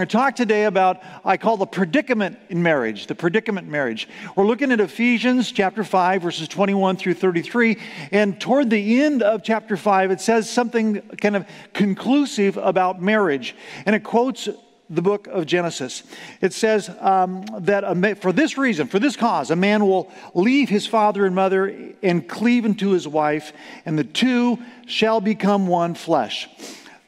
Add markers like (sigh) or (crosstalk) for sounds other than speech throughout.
going to talk today about, I call the predicament in marriage, the predicament marriage. We're looking at Ephesians chapter 5, verses 21 through 33. And toward the end of chapter 5, it says something kind of conclusive about marriage. And it quotes the book of Genesis. It says um, that a, for this reason, for this cause, a man will leave his father and mother and cleave unto his wife, and the two shall become one flesh.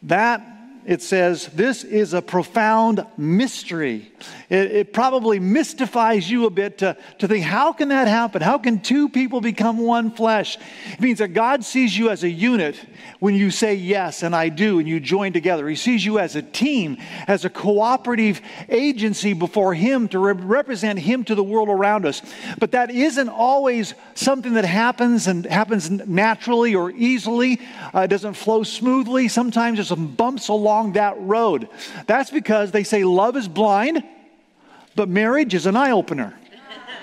That it says, This is a profound mystery. It, it, probably mystifies you a bit to, to think, How can that happen? How can two people become one flesh? It means that God sees you as a unit when you say yes and I do and you join together. He sees you as a team, as a cooperative agency before Him to re- represent Him to the world around us. But that isn't always something that happens and happens naturally or easily. Uh, it doesn't flow smoothly. Sometimes there's some bumps along that road. That's because they say love is blind, but marriage is an eye opener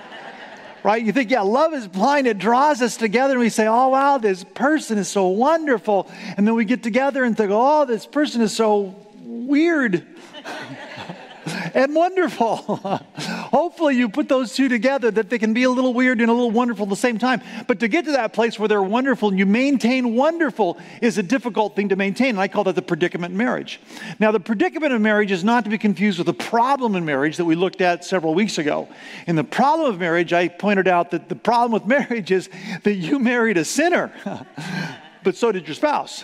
(laughs) right? You think, yeah, love is blind. It draws us together and we say, oh, wow, this person is so wonderful. And then we get together and think, oh, this person is so weird. (laughs) and wonderful. (laughs) Hopefully, you put those two together that they can be a little weird and a little wonderful at the same time. But to get to that place where they're wonderful and you maintain wonderful is a difficult thing to maintain. And I call that the predicament marriage. Now, the predicament of marriage is not to be confused with the problem in marriage that we looked at several weeks ago. In the problem of marriage, I pointed out that the problem with (laughs) marriage is that you married a sinner, (laughs) but so did your spouse.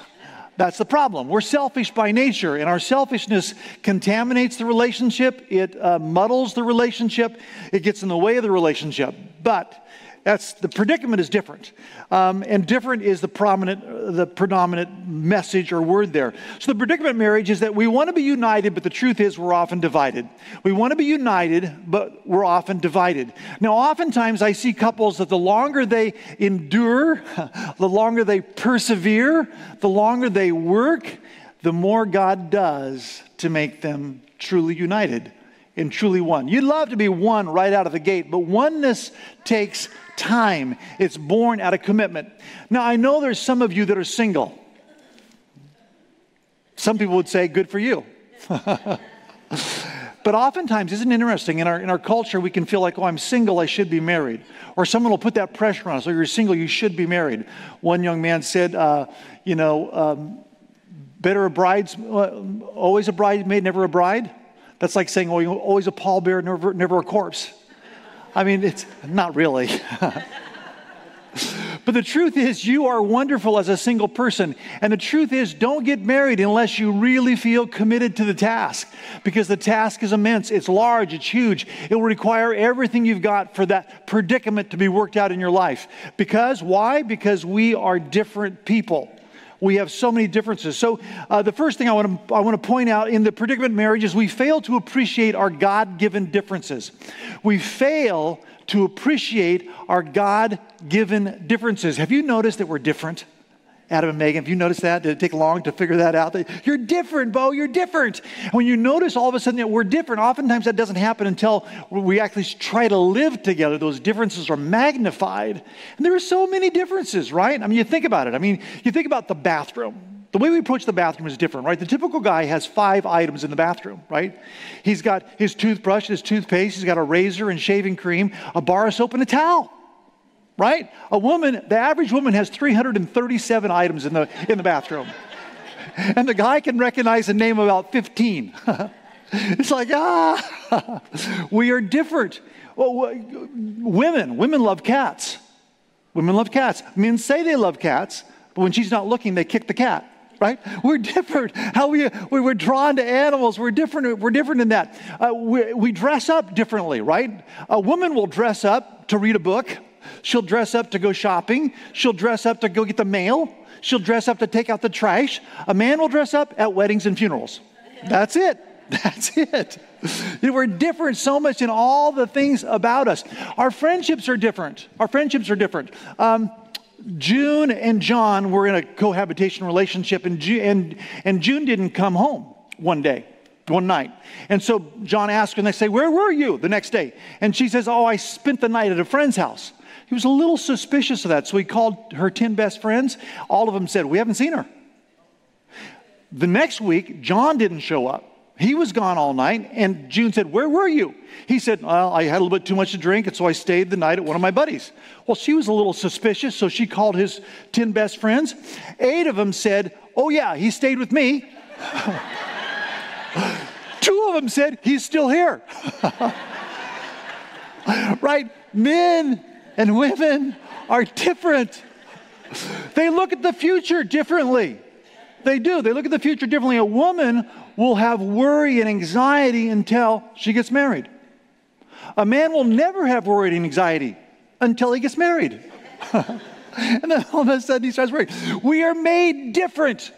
That's the problem. We're selfish by nature, and our selfishness contaminates the relationship, it uh, muddles the relationship, it gets in the way of the relationship. But that's the predicament is different, um, and different is the prominent, the predominant message or word there. So the predicament marriage is that we want to be united, but the truth is we're often divided. We want to be united, but we're often divided. Now, oftentimes I see couples that the longer they endure, (laughs) the longer they persevere, the longer they work, the more God does to make them truly united and truly one. You'd love to be one right out of the gate, but oneness takes time. It's born out of commitment. Now, I know there's some of you that are single. Some people would say, good for you. (laughs) but oftentimes, isn't interesting? In our, in our culture, we can feel like, oh, I'm single, I should be married. Or someone will put that pressure on us, oh, you're single, you should be married. One young man said, uh, you know, um, better a bride, uh, always a bridesmaid, never a bride. That's like saying, oh, you're always a pallbearer, never, never a corpse. I mean, it's not really. (laughs) but the truth is, you are wonderful as a single person. And the truth is, don't get married unless you really feel committed to the task because the task is immense. It's large, it's huge. It will require everything you've got for that predicament to be worked out in your life. Because, why? Because we are different people. We have so many differences. So, uh, the first thing I want, to, I want to point out in the predicament marriage is we fail to appreciate our God given differences. We fail to appreciate our God given differences. Have you noticed that we're different? Adam and Megan, have you noticed that? Did it take long to figure that out? You're different, Bo, you're different. when you notice all of a sudden that we're different, oftentimes that doesn't happen until we actually try to live together. Those differences are magnified. And there are so many differences, right? I mean, you think about it. I mean, you think about the bathroom. The way we approach the bathroom is different, right? The typical guy has five items in the bathroom, right? He's got his toothbrush, his toothpaste, he's got a razor and shaving cream, a bar of soap, and a towel right? A woman, the average woman has 337 items in the, in the bathroom. (laughs) and the guy can recognize the name about 15. (laughs) it's like, ah, (laughs) we are different. Well, women, women love cats. Women love cats. Men say they love cats, but when she's not looking, they kick the cat. Right? We're different. How we, we're drawn to animals. We're different. We're different in that. Uh, we, we dress up differently, right? A woman will dress up to read a book. She'll dress up to go shopping. She'll dress up to go get the mail. She'll dress up to take out the trash. A man will dress up at weddings and funerals. That's it. (laughs) That's it. We're different so much in all the things about us. Our friendships are different. Our friendships are different. Um, June and John were in a cohabitation relationship, and, June, and, and June didn't come home one day one night. And so John asked and they say, Where were you the next day? And she says, Oh, I spent the night at a friend's house. He was a little suspicious of that, so he called her 10 best friends. All of them said, We haven't seen her. The next week, John didn't show up. He was gone all night, and June said, Where were you? He said, Well, I had a little bit too much to drink, and so I stayed the night at one of my buddies. Well, she was a little suspicious, so she called his 10 best friends. Eight of them said, Oh, yeah, he stayed with me. (laughs) Two of them said, He's still here. (laughs) right? Men and women are different. They look at the future differently. They do. They look at the future differently. A woman will have worry and anxiety until she gets married. A man will never have worry and anxiety until he gets married. (laughs) and then all of a sudden he starts worrying. We are made different.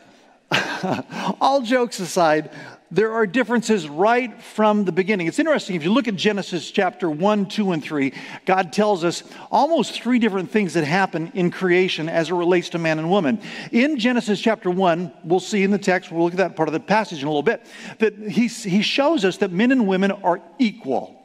(laughs) all jokes aside, there are differences right from the beginning. It's interesting, if you look at Genesis chapter 1, 2, and 3, God tells us almost three different things that happen in creation as it relates to man and woman. In Genesis chapter 1, we'll see in the text, we'll look at that part of the passage in a little bit, that he, he shows us that men and women are equal.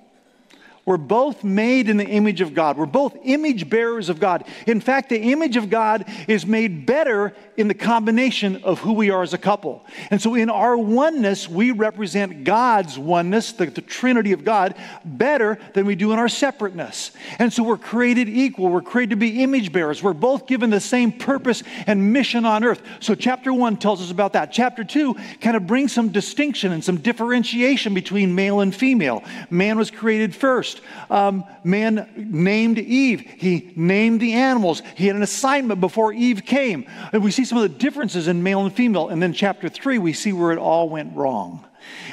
We're both made in the image of God. We're both image bearers of God. In fact, the image of God is made better in the combination of who we are as a couple. And so, in our oneness, we represent God's oneness, the, the Trinity of God, better than we do in our separateness. And so, we're created equal. We're created to be image bearers. We're both given the same purpose and mission on earth. So, chapter one tells us about that. Chapter two kind of brings some distinction and some differentiation between male and female. Man was created first first. Um, man named Eve. He named the animals. He had an assignment before Eve came. And we see some of the differences in male and female. And then chapter three, we see where it all went wrong.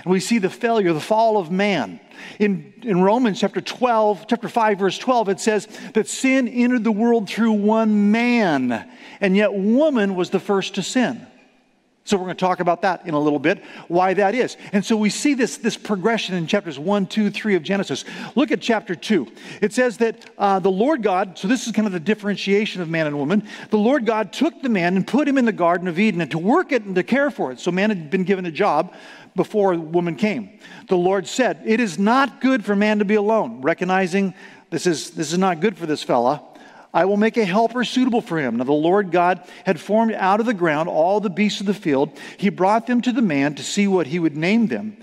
And we see the failure, the fall of man. In, in Romans chapter 12, chapter 5, verse 12, it says that sin entered the world through one man, and yet woman was the first to sin. So we're going to talk about that in a little bit, why that is. And so we see this, this progression in chapters 1, 2, 3 of Genesis. Look at chapter 2. It says that uh, the Lord God, so this is kind of the differentiation of man and woman, the Lord God took the man and put him in the Garden of Eden and to work it and to care for it. So man had been given a job before woman came. The Lord said, It is not good for man to be alone, recognizing this is, this is not good for this fella. I will make a helper suitable for him. Now, the Lord God had formed out of the ground all the beasts of the field. He brought them to the man to see what he would name them.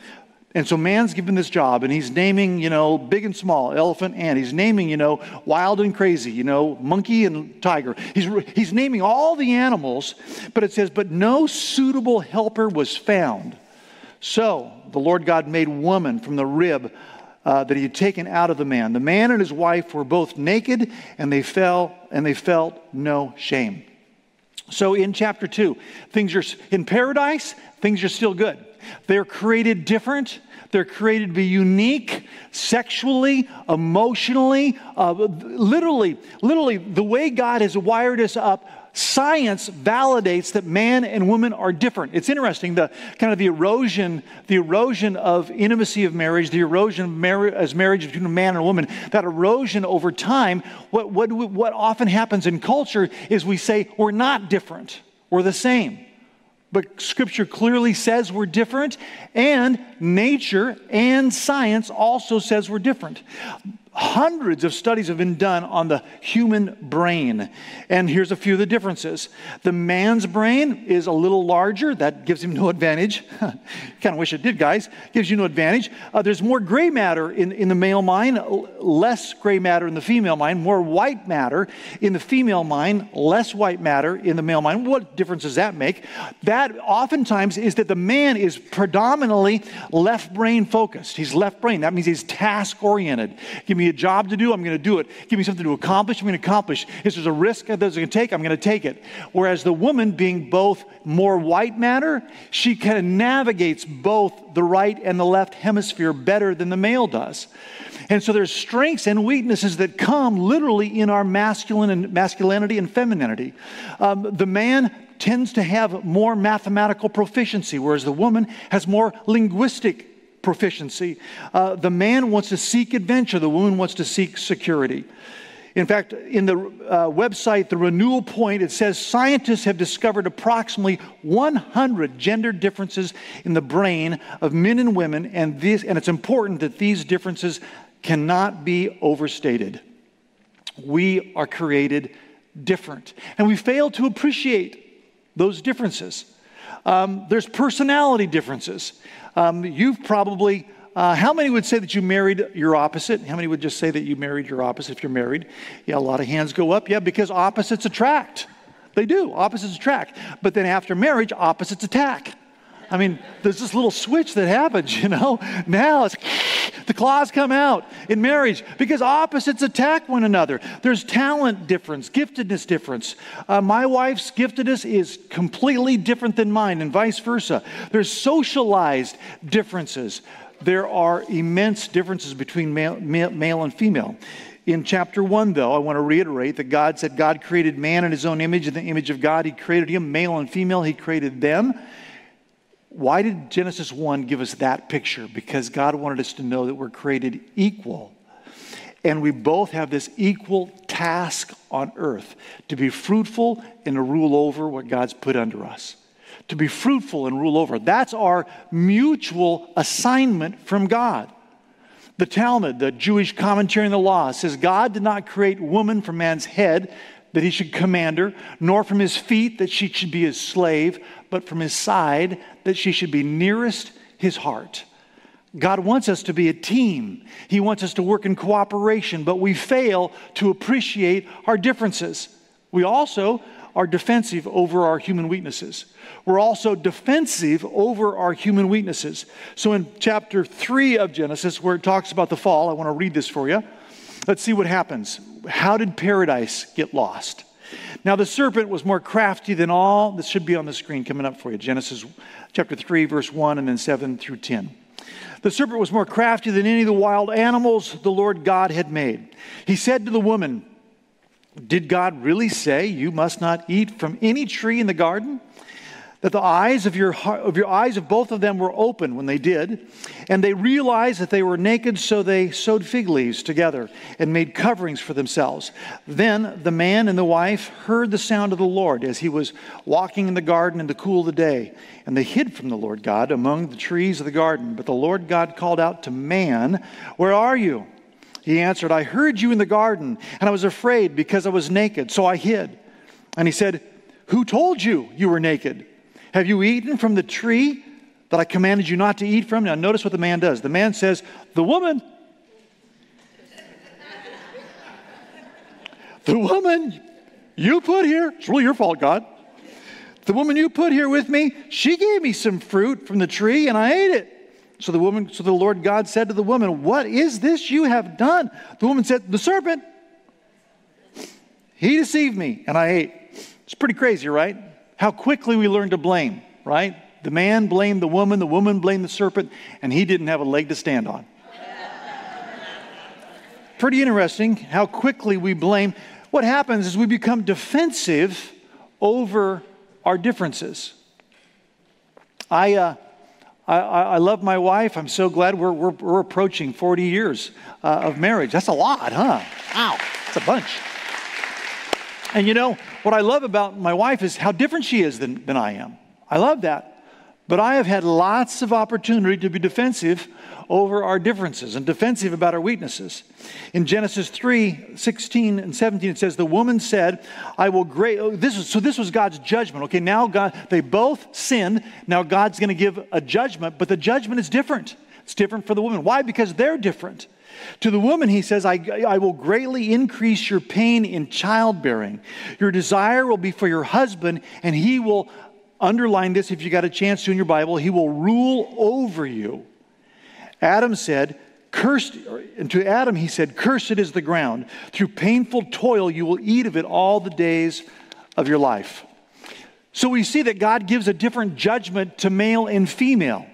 And so man's given this job, and he's naming, you know, big and small, elephant and he's naming, you know, wild and crazy, you know, monkey and tiger. He's, he's naming all the animals, but it says, but no suitable helper was found. So the Lord God made woman from the rib uh, that he had taken out of the man. The man and his wife were both naked, and they fell and they felt no shame. So in chapter two, things are in paradise. Things are still good. They're created different. They're created to be unique sexually, emotionally, uh, literally, literally, the way God has wired us up science validates that man and woman are different. It's interesting, the kind of the erosion, the erosion of intimacy of marriage, the erosion of marriage as marriage between a man and a woman, that erosion over time, what, what, what often happens in culture is we say we're not different, we're the same. But scripture clearly says we're different, and nature and science also says we're different. Hundreds of studies have been done on the human brain. And here's a few of the differences. The man's brain is a little larger. That gives him no advantage. (laughs) kind of wish it did, guys. Gives you no advantage. Uh, there's more gray matter in, in the male mind, less gray matter in the female mind, more white matter in the female mind, less white matter in the male mind. What difference does that make? That oftentimes is that the man is predominantly left brain focused. He's left brain. That means he's task oriented. Give me a job to do, I'm going to do it. Give me something to accomplish, I'm going to accomplish. If there's a risk that there's going to take, I'm going to take it. Whereas the woman, being both more white matter, she kind of navigates both the right and the left hemisphere better than the male does. And so there's strengths and weaknesses that come literally in our masculine and masculinity and femininity. Um, the man tends to have more mathematical proficiency, whereas the woman has more linguistic proficiency. Uh, the man wants to seek adventure, the woman wants to seek security. In fact, in the uh, website, the Renewal Point, it says scientists have discovered approximately 100 gender differences in the brain of men and women, and, this, and it's important that these differences cannot be overstated. We are created different, and we fail to appreciate those differences. Um, there's personality differences. Um, you've probably, uh, how many would say that you married your opposite? How many would just say that you married your opposite if you're married? Yeah, a lot of hands go up. Yeah, because opposites attract. They do. Opposites attract. But then after marriage, opposites attack. I mean, there's this little switch that happens, (laughs) you know. Now it's (laughs) the claws come out in marriage because opposites attack one another. There's talent difference, giftedness difference. Uh, my wife's giftedness is completely different than mine, and vice versa. There's socialized differences. There are immense differences between male, male, male and female. In chapter 1, though, I want to reiterate that God said God created man in his own image. In the image of God, he created him, male and female, he created them. Why did Genesis 1 give us that picture? Because God wanted us to know that we're created equal. And we both have this equal task on earth to be fruitful and to rule over what God's put under us. To be fruitful and rule over. That's our mutual assignment from God. The Talmud, the Jewish commentary on the law, says God did not create woman from man's head that he should command her, nor from his feet that she should be his slave, but from his side that she should be nearest his heart. God wants us to be a team. He wants us to work in cooperation, but we fail to appreciate our differences. We also are defensive over our human weaknesses. We're also defensive over our human weaknesses. So in chapter 3 of Genesis, where it talks about the fall, I want to read this for you. Let's see what happens. How did paradise get lost? Now, the serpent was more crafty than all. This should be on the screen coming up for you. Genesis chapter 3, verse 1, and then 7 through 10. The serpent was more crafty than any of the wild animals the Lord God had made. He said to the woman, Did God really say you must not eat from any tree in the garden? That the eyes of your, of your eyes of both of them were open when they did and they realized that they were naked so they sewed fig leaves together and made coverings for themselves. Then the man and the wife heard the sound of the lord as he was walking in the garden in the cool of the day and they hid from the lord god among the trees of the garden. But the lord god called out to man where are you? He answered i heard you in the garden and i was afraid because i was naked so i hid. And he said who told you you were naked have you eaten from the tree that I commanded you not to eat from? Now, notice what the man does. The man says, The woman, the woman you put here, it's really your fault, God. The woman you put here with me, she gave me some fruit from the tree and I ate it. So the woman, so the Lord God said to the woman, What is this you have done? The woman said, The serpent. He deceived me and I ate. It's pretty crazy, right? How quickly we learn to blame, right? The man blamed the woman, the woman blamed the serpent, and he didn't have a leg to stand on. Pretty interesting how quickly we blame. What happens is we become defensive over our differences. I, uh, I, I, love my wife. I'm so glad we're, we're, we're approaching 40 years uh, of marriage. That's a lot, huh? Wow, it's a bunch. And you know, what I love about my wife is how different she is than, than I am. I love that. But I have had lots of opportunity to be defensive over our differences and defensive about our weaknesses. In Genesis 3 16 and 17, it says, The woman said, I will great. Oh, this is, so this was God's judgment. Okay, now God, they both sinned. Now God's going to give a judgment, but the judgment is different. It's different for the woman. Why? Because they're different. To the woman, he says, I, I will greatly increase your pain in childbearing. Your desire will be for your husband, and he will, underline this if you got a chance to in your Bible, he will rule over you. Adam said, Cursed, and to Adam he said, Cursed is the ground. Through painful toil you will eat of it all the days of your life. So we see that God gives a different judgment to male and female.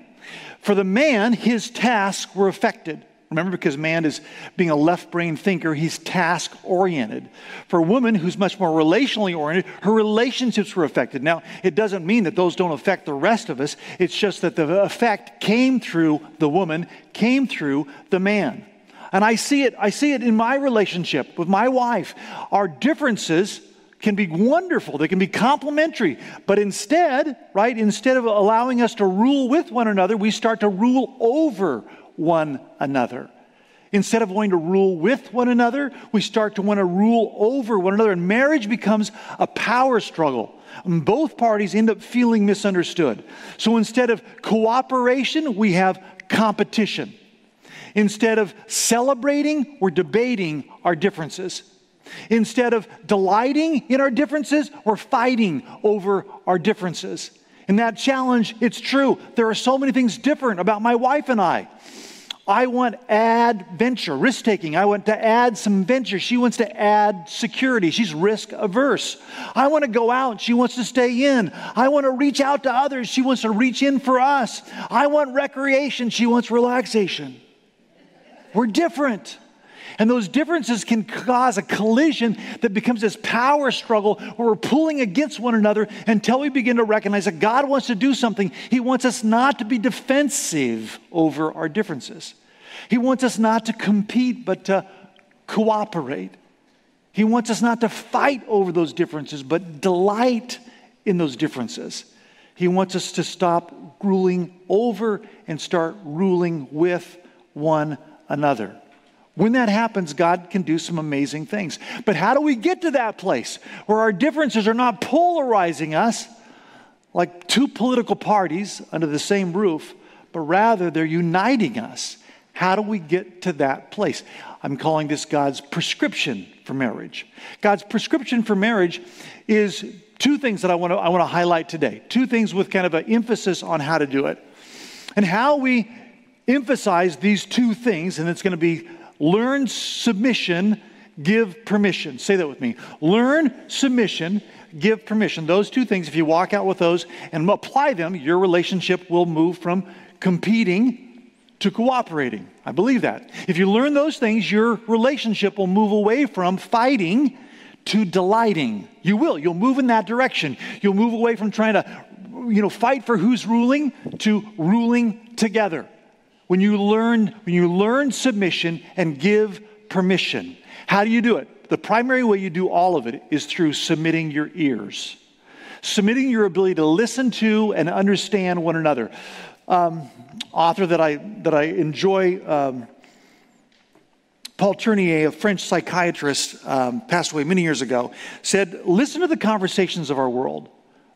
For the man, his tasks were affected. Remember, because man is being a left brain thinker, he's task oriented. For a woman who's much more relationally oriented, her relationships were affected. Now, it doesn't mean that those don't affect the rest of us, it's just that the effect came through the woman, came through the man. And I see it, I see it in my relationship with my wife. Our differences can be wonderful, they can be complementary. But instead, right, instead of allowing us to rule with one another, we start to rule over one another. Instead of wanting to rule with one another, we start to want to rule over one another. And marriage becomes a power struggle. And both parties end up feeling misunderstood. So instead of cooperation, we have competition. Instead of celebrating, we're debating our differences. Instead of delighting in our differences, we're fighting over our differences. In that challenge, it's true. There are so many things different about my wife and I. I want adventure, risk taking. I want to add some venture. She wants to add security. She's risk averse. I want to go out. She wants to stay in. I want to reach out to others. She wants to reach in for us. I want recreation. She wants relaxation. We're different. And those differences can cause a collision that becomes this power struggle where we're pulling against one another until we begin to recognize that God wants to do something. He wants us not to be defensive over our differences, He wants us not to compete, but to cooperate. He wants us not to fight over those differences, but delight in those differences. He wants us to stop ruling over and start ruling with one another. When that happens, God can do some amazing things. But how do we get to that place where our differences are not polarizing us like two political parties under the same roof, but rather they're uniting us? How do we get to that place? I'm calling this God's prescription for marriage. God's prescription for marriage is two things that I want to, I want to highlight today. Two things with kind of an emphasis on how to do it. And how we emphasize these two things, and it's going to be Learn submission, give permission. Say that with me. Learn submission, give permission. Those two things, if you walk out with those and apply them, your relationship will move from competing to cooperating. I believe that. If you learn those things, your relationship will move away from fighting to delighting. You will. You'll move in that direction. You'll move away from trying to you know fight for who's ruling to ruling together when you learn when you learn submission and give permission how do you do it? The primary way you do all of it is through submitting your ears. Submitting your ability to listen to and understand one another. Um, author that i that i enjoy um, Paul Tournier, a French psychiatrist, um, passed away many years ago, said, Listen to the conversations of our world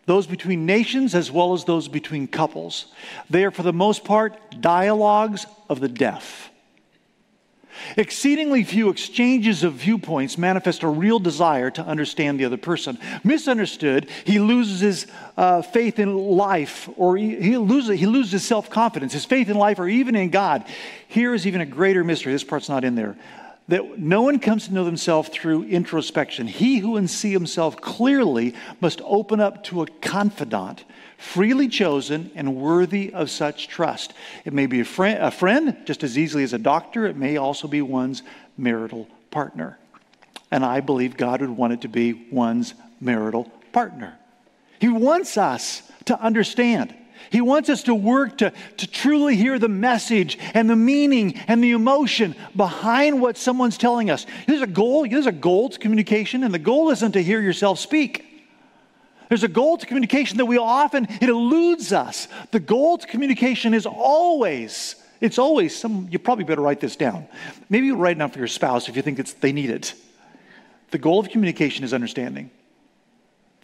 those between nations as well as those between couples. They are, for the most part, dialogues of the deaf. Exceedingly few exchanges of viewpoints manifest a real desire to understand the other person. Misunderstood, he loses his uh, faith in life, or he, he loses, he loses his self confidence, his faith in life, or even in God. Here is even a greater mystery. This part's not in there that no one comes to know themselves through introspection. He who can see himself clearly must open up to a confidant, freely chosen and worthy of such trust. It may be a a friend just as easily as a doctor, it may also be one's marital partner. And I believe God would want it to be one's marital partner. He wants us to understand. He wants us to work to, to truly hear the message and the meaning and the emotion behind what someone's telling us. There's a goal, there's a goal to communication, and the goal isn't to hear yourself speak. There's a goal to communication that we often, it eludes us. The goal to communication is always, it's always some, you probably better write this down. Maybe you write it down for your spouse if you think it's, they need it. The goal of communication is understanding.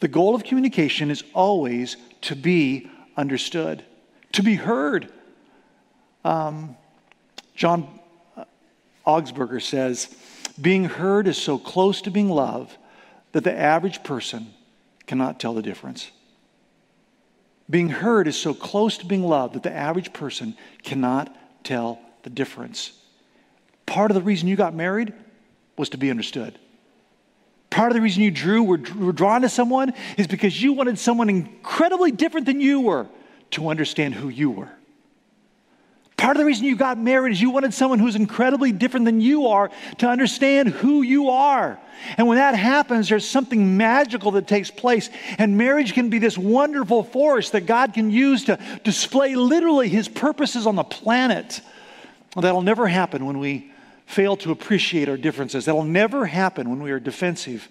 The goal of communication is always to be understood, to be heard. Um, John Augsburger says, being heard is so close to being loved that the average person cannot tell the difference. Being heard is so close to being loved that the average person cannot tell the difference. Part of the reason you got married was to be understood. Part of the reason you drew, were, were drawn to someone, is because you wanted someone incredibly different than you were to understand who you were. Part of the reason you got married is you wanted someone who's incredibly different than you are to understand who you are. And when that happens, there's something magical that takes place. And marriage can be this wonderful force that God can use to display literally his purposes on the planet. That'll never happen when we fail to appreciate our differences. That'll never happen when we are defensive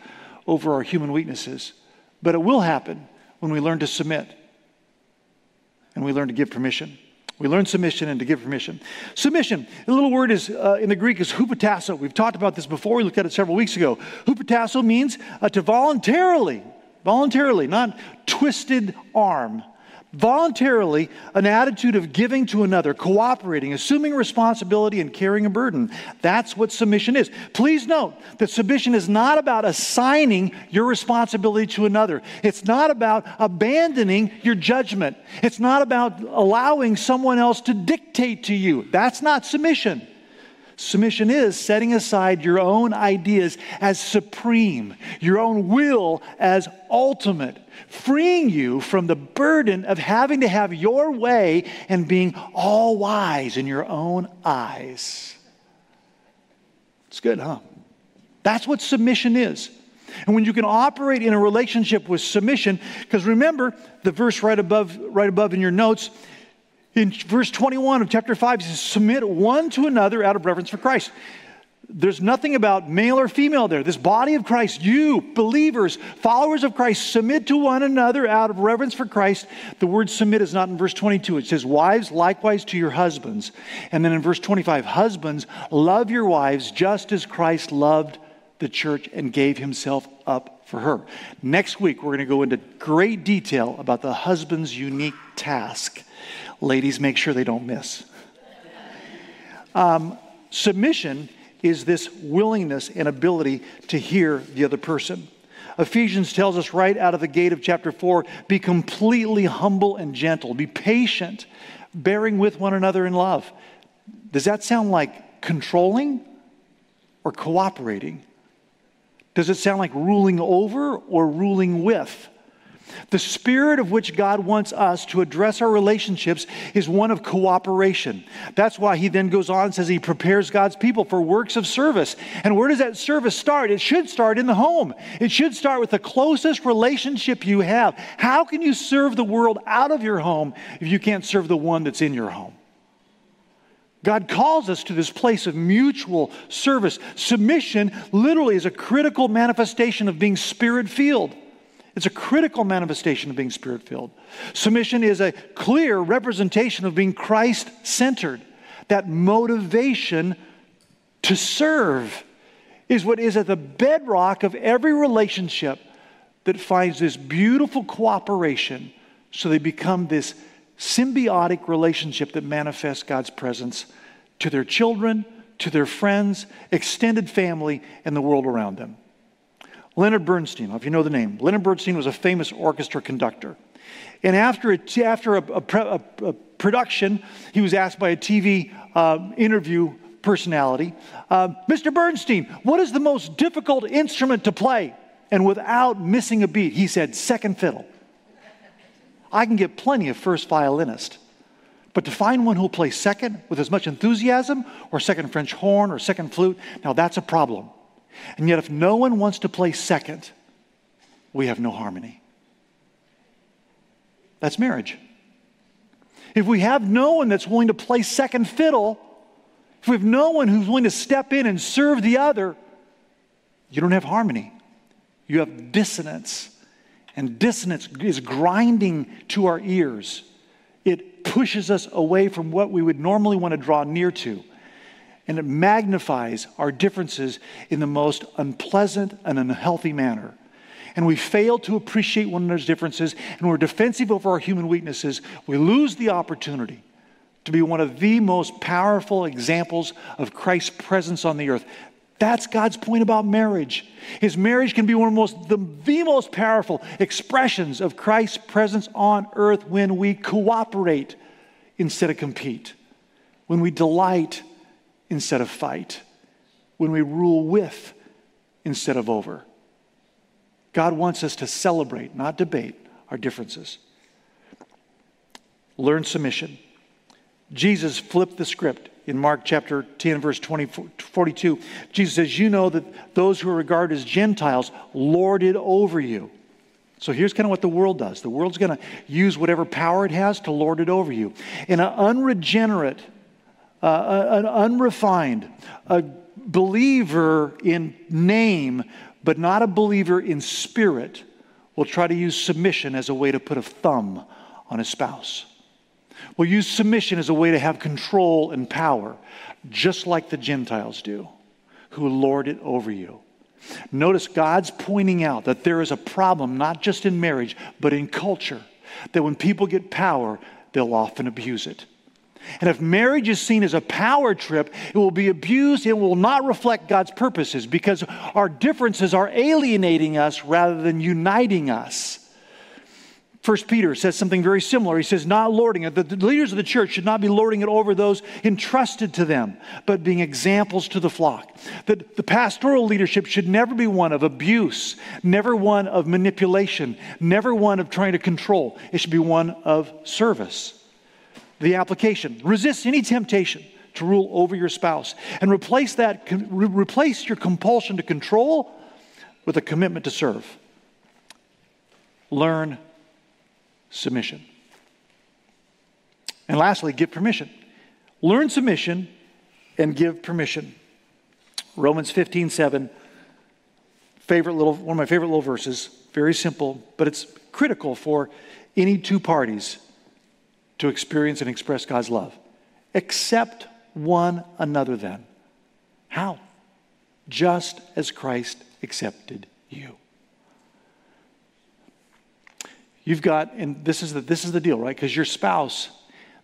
over our human weaknesses. But it will happen when we learn to submit and we learn to give permission. We learn submission and to give permission. Submission, the little word is uh, in the Greek is hupotasso. We've talked about this before. We looked at it several weeks ago. Hupotasso means uh, to voluntarily, voluntarily, not twisted arm, voluntarily an attitude of giving to another, cooperating, assuming responsibility, and carrying a burden. That's what submission is. Please note that submission is not about assigning your responsibility to another, it's not about abandoning your judgment, it's not about allowing someone else to dictate to you. That's not submission. Submission is setting aside your own ideas as supreme, your own will as ultimate, freeing you from the burden of having to have your way and being all wise in your own eyes. It's good, huh? That's what submission is. And when you can operate in a relationship with submission, because remember the verse right above, right above in your notes, in verse 21 of chapter 5, he says, Submit one to another out of reverence for Christ. There's nothing about male or female there. This body of Christ, you, believers, followers of Christ, submit to one another out of reverence for Christ. The word submit is not in verse 22. It says, Wives, likewise to your husbands. And then in verse 25, Husbands, love your wives just as Christ loved the church and gave himself up for her. Next week, we're going to go into great detail about the husband's unique task Ladies, make sure they don't miss. Um, submission is this willingness and ability to hear the other person. Ephesians tells us right out of the gate of chapter 4 be completely humble and gentle, be patient, bearing with one another in love. Does that sound like controlling or cooperating? Does it sound like ruling over or ruling with? The spirit of which God wants us to address our relationships is one of cooperation. That's why he then goes on and says he prepares God's people for works of service. And where does that service start? It should start in the home. It should start with the closest relationship you have. How can you serve the world out of your home if you can't serve the one that's in your home? God calls us to this place of mutual service. Submission literally is a critical manifestation of being spirit filled. It's a critical manifestation of being spirit filled. Submission is a clear representation of being Christ centered. That motivation to serve is what is at the bedrock of every relationship that finds this beautiful cooperation so they become this symbiotic relationship that manifests God's presence to their children, to their friends, extended family, and the world around them. Leonard Bernstein, if you know the name, Leonard Bernstein was a famous orchestra conductor. And after a, after a, a, a production, he was asked by a TV uh, interview personality, uh, Mr. Bernstein, what is the most difficult instrument to play? And without missing a beat, he said, second fiddle. I can get plenty of first violinist, but to find one who'll play second with as much enthusiasm, or second French horn, or second flute, now that's a problem. And yet, if no one wants to play second, we have no harmony. That's marriage. If we have no one that's willing to play second fiddle, if we have no one who's willing to step in and serve the other, you don't have harmony. You have dissonance. And dissonance is grinding to our ears. It pushes us away from what we would normally want to draw near to and it magnifies our differences in the most unpleasant and unhealthy manner. And we fail to appreciate one another's differences, and we're defensive over our human weaknesses. We lose the opportunity to be one of the most powerful examples of Christ's presence on the earth. That's God's point about marriage. His marriage can be one of the most, the, the most powerful expressions of Christ's presence on earth when we cooperate instead of compete, when we delight instead of fight, when we rule with instead of over. God wants us to celebrate, not debate, our differences. Learn submission. Jesus flipped the script in Mark chapter 10, verse 20, 42. Jesus says, You know that those who are regarded as Gentiles lord it over you. So here's kind of what the world does the world's going to use whatever power it has to lord it over you. In an unregenerate, uh, an unrefined, a believer in name, but not a believer in spirit, will try to use submission as a way to put a thumb on a spouse. Will use submission as a way to have control and power, just like the Gentiles do, who lord it over you. Notice God's pointing out that there is a problem, not just in marriage, but in culture, that when people get power, they'll often abuse it. And if marriage is seen as a power trip, it will be abused. It will not reflect God's purposes because our differences are alienating us rather than uniting us. First Peter says something very similar. He says, not lording it. The, leaders of the church should not be lording it over those entrusted to them, but being examples to the flock. That the pastoral leadership should never be one of abuse, never one of manipulation, never one of trying to control. It should be one of service. The application resist any temptation to rule over your spouse and replace that, replace your compulsion to control with a commitment to serve. Learn submission. And lastly, give permission. Learn submission and give permission. Romans 15, 7, favorite little, one of my favorite little verses, very simple, but it's critical for any two parties to experience and express God's love. Accept one another then. How? Just as Christ accepted you. You've got, and this is the, this is the deal, right? Because your spouse,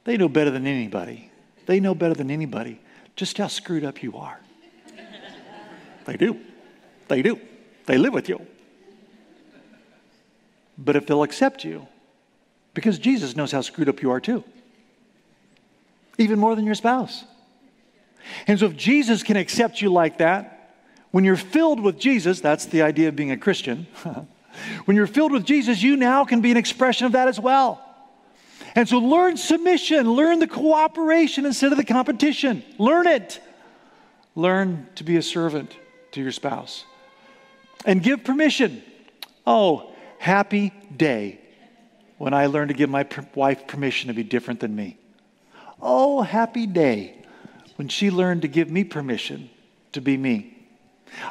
they know better than anybody. They know better than anybody just how screwed up you are. they do. They do. They live with you. But if they'll accept you, because Jesus knows how screwed up you are too, even more than your spouse. And so if Jesus can accept you like that, when you're filled with Jesus, that's the idea of being a Christian. (laughs) When you're filled with Jesus, you now can be an expression of that as well. And so learn submission, learn the cooperation instead of the competition. Learn it. Learn to be a servant to your spouse. And give permission. Oh, happy day when I learn to give my wife permission to be different than me. Oh, happy day when she learned to give me permission to be me.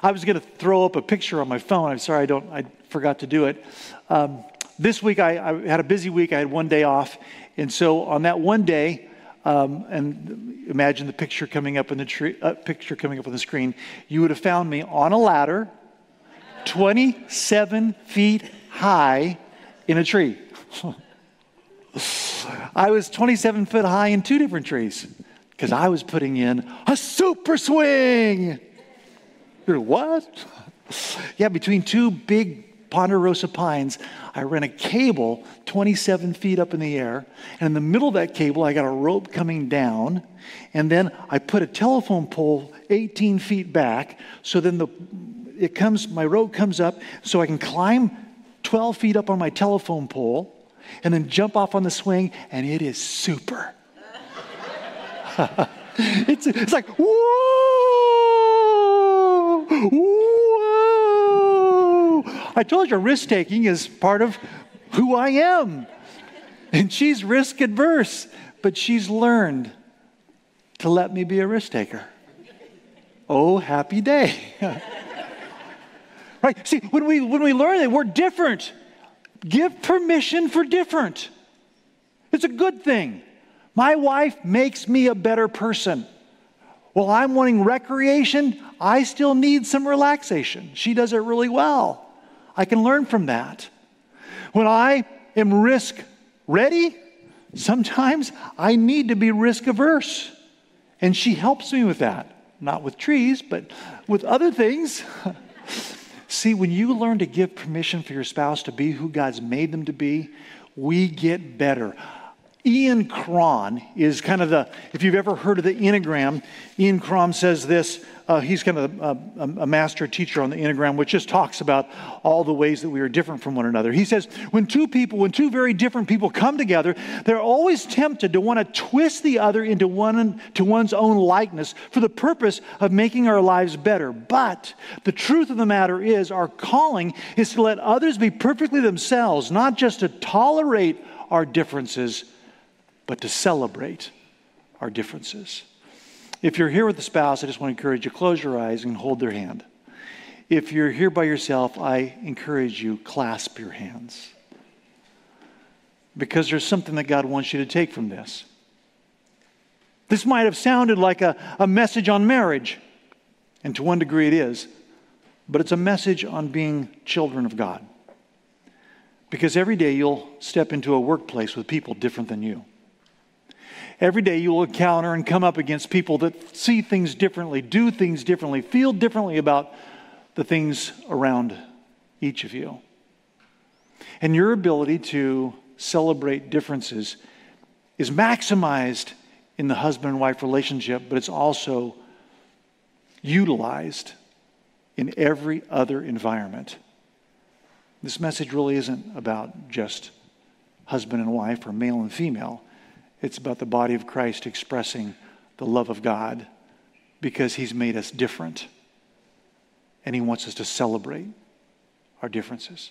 I was going to throw up a picture on my phone. I'm sorry I don't. I forgot to do it. Um, this week I, I, had a busy week. I had one day off, and so on that one day, um, and imagine the picture coming up in the tree, uh, picture coming up on the screen. You would have found me on a ladder, 27 feet high, in a tree. (laughs) I was 27 foot high in two different trees because I was putting in a super swing. You're what? (laughs) yeah, between two big ponderosa pines, I ran a cable 27 feet up in the air. And in the middle of that cable, I got a rope coming down. And then I put a telephone pole 18 feet back. So then the, it comes, my rope comes up so I can climb 12 feet up on my telephone pole and then jump off on the swing. And it is super. (laughs) it's, it's like, whoa! Whoa! I told you risk taking is part of who I am. And she's risk adverse, but she's learned to let me be a risk taker. Oh, happy day. (laughs) right? See, when we when we learn that we're different, give permission for different. It's a good thing. My wife makes me a better person. Well, I'm wanting recreation. I still need some relaxation. She does it really well. I can learn from that. When I am risk ready, sometimes I need to be risk averse. And she helps me with that. Not with trees, but with other things. (laughs) See, when you learn to give permission for your spouse to be who God's made them to be, we get better. Ian Cron is kind of the, if you've ever heard of the Enneagram, Ian Cron says this. Uh, he's kind of a, a, a, master teacher on the Enneagram, which just talks about all the ways that we are different from one another. He says, when two people, when two very different people come together, they're always tempted to want to twist the other into one to one's own likeness for the purpose of making our lives better. But the truth of the matter is, our calling is to let others be perfectly themselves, not just to tolerate our differences but to celebrate our differences. If you're here with a spouse, I just want to encourage you close your eyes and hold their hand. If you're here by yourself, I encourage you clasp your hands. because there's something that God wants you to take from this. This might have sounded like a, a message on marriage, and to one degree it is, but it's a message on being children of God. Because every day you'll step into a workplace with people different than you. Every day you will encounter and come up against people that see things differently, do things differently, feel differently about the things around each of you. And your ability to celebrate differences is maximized in the husband and wife relationship, but it's also utilized in every other environment. This message really isn't about just husband and wife or male and female. It's about the body of Christ expressing the love of God because He's made us different and He wants us to celebrate our differences.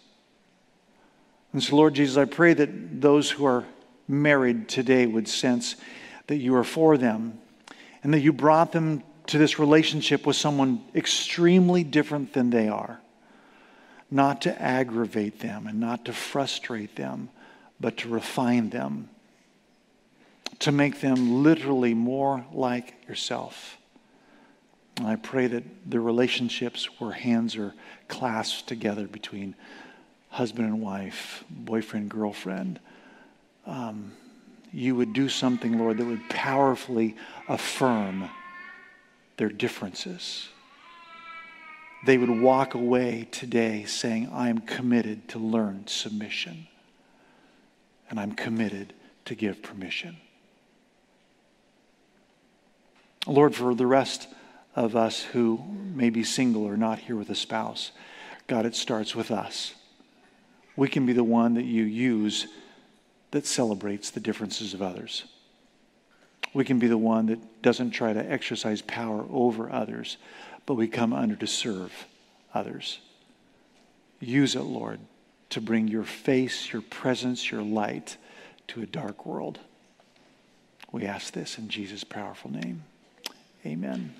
And so, Lord Jesus, I pray that those who are married today would sense that you are for them and that you brought them to this relationship with someone extremely different than they are. Not to aggravate them and not to frustrate them, but to refine them, to make them literally more like yourself. And I pray that the relationships where hands are clasped together between husband and wife, boyfriend, girlfriend, um, you would do something, Lord, that would powerfully affirm their differences. They would walk away today saying, I am committed to learn submission, and I'm committed to give permission. Lord, for the rest of us who may be single or not here with a spouse, God, it starts with us. We can be the one that you use that celebrates the differences of others. We can be the one that doesn't try to exercise power over others, but we come under to serve others. Use it, Lord, to bring your face, your presence, your light to a dark world. We ask this in Jesus' powerful name. Amen.